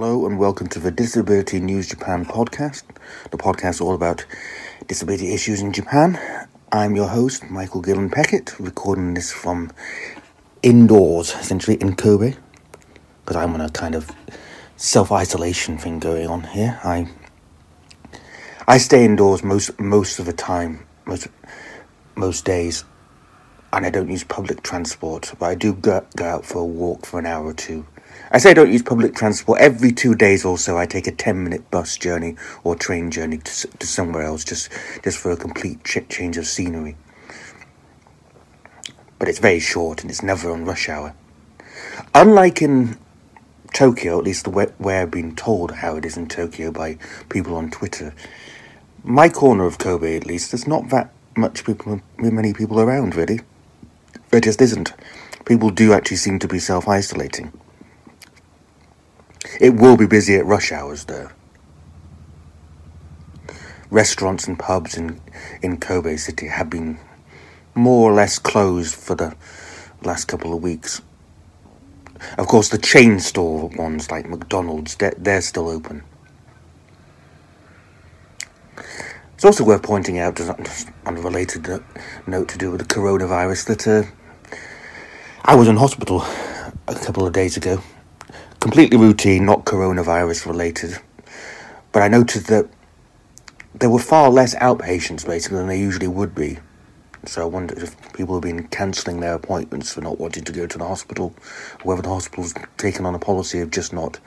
Hello and welcome to the Disability News Japan podcast, the podcast all about disability issues in Japan. I'm your host, Michael Gillan Peckitt, recording this from indoors, essentially in Kobe, because I'm on a kind of self isolation thing going on here. I I stay indoors most most of the time, most most days, and I don't use public transport, but I do go, go out for a walk for an hour or two I say I don't use public transport. Every two days or so, I take a 10 minute bus journey or train journey to, to somewhere else just, just for a complete ch- change of scenery. But it's very short and it's never on rush hour. Unlike in Tokyo, at least the way, where I've been told how it is in Tokyo by people on Twitter, my corner of Kobe at least, there's not that much people, many people around really. There just isn't. People do actually seem to be self isolating. It will be busy at rush hours, though. Restaurants and pubs in, in Kobe City have been more or less closed for the last couple of weeks. Of course, the chain store ones like McDonald's, they're, they're still open. It's also worth pointing out, on a related note to do with the coronavirus, that uh, I was in hospital a couple of days ago completely routine, not coronavirus related. But I noted that there were far less outpatients basically than there usually would be. So I wondered if people have been cancelling their appointments for not wanting to go to the hospital, whether the hospital's taken on a policy of just not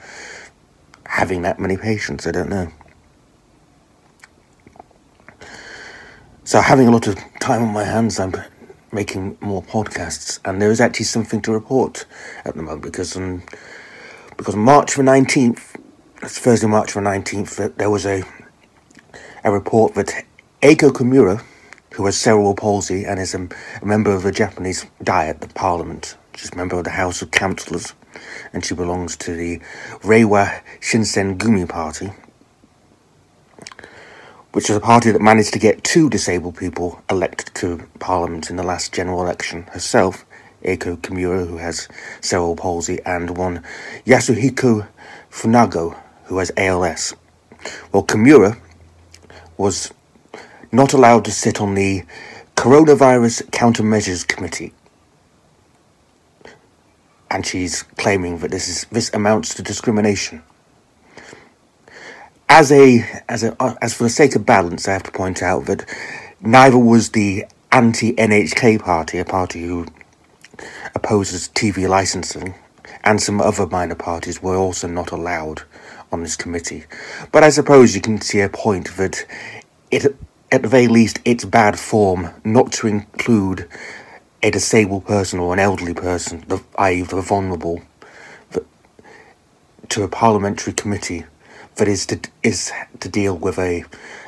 having that many patients. I don't know. So having a lot of time on my hands, I'm making more podcasts, and there is actually something to report at the moment because um, because March the 19th, it's Thursday, March the 19th, there was a, a report that Eiko Kimura, who has cerebral palsy and is a, a member of the Japanese Diet, the parliament, she's a member of the House of Councillors, and she belongs to the Reiwa Shinsen Gumi party, which is a party that managed to get two disabled people elected to parliament in the last general election herself Eiko Kimura, who has cerebral palsy, and one Yasuhiko Funago, who has ALS. Well, Kimura was not allowed to sit on the Coronavirus Countermeasures Committee. And she's claiming that this is this amounts to discrimination. As a as a as for the sake of balance, I have to point out that neither was the anti NHK party, a party who opposes TV licensing, and some other minor parties were also not allowed on this committee. But I suppose you can see a point that it, at the very least, it's bad form not to include a disabled person or an elderly person, the, i.e., the vulnerable, to a parliamentary committee that is to is to deal with a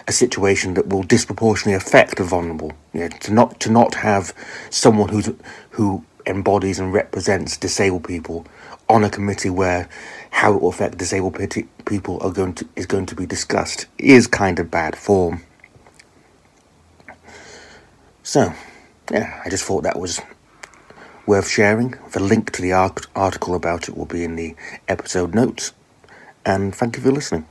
a situation that will disproportionately affect the vulnerable. You know, to not to not have someone who's who embodies and represents disabled people on a committee where how it will affect disabled people are going to is going to be discussed is kind of bad form. So, yeah, I just thought that was worth sharing. The link to the article about it will be in the episode notes. And thank you for listening.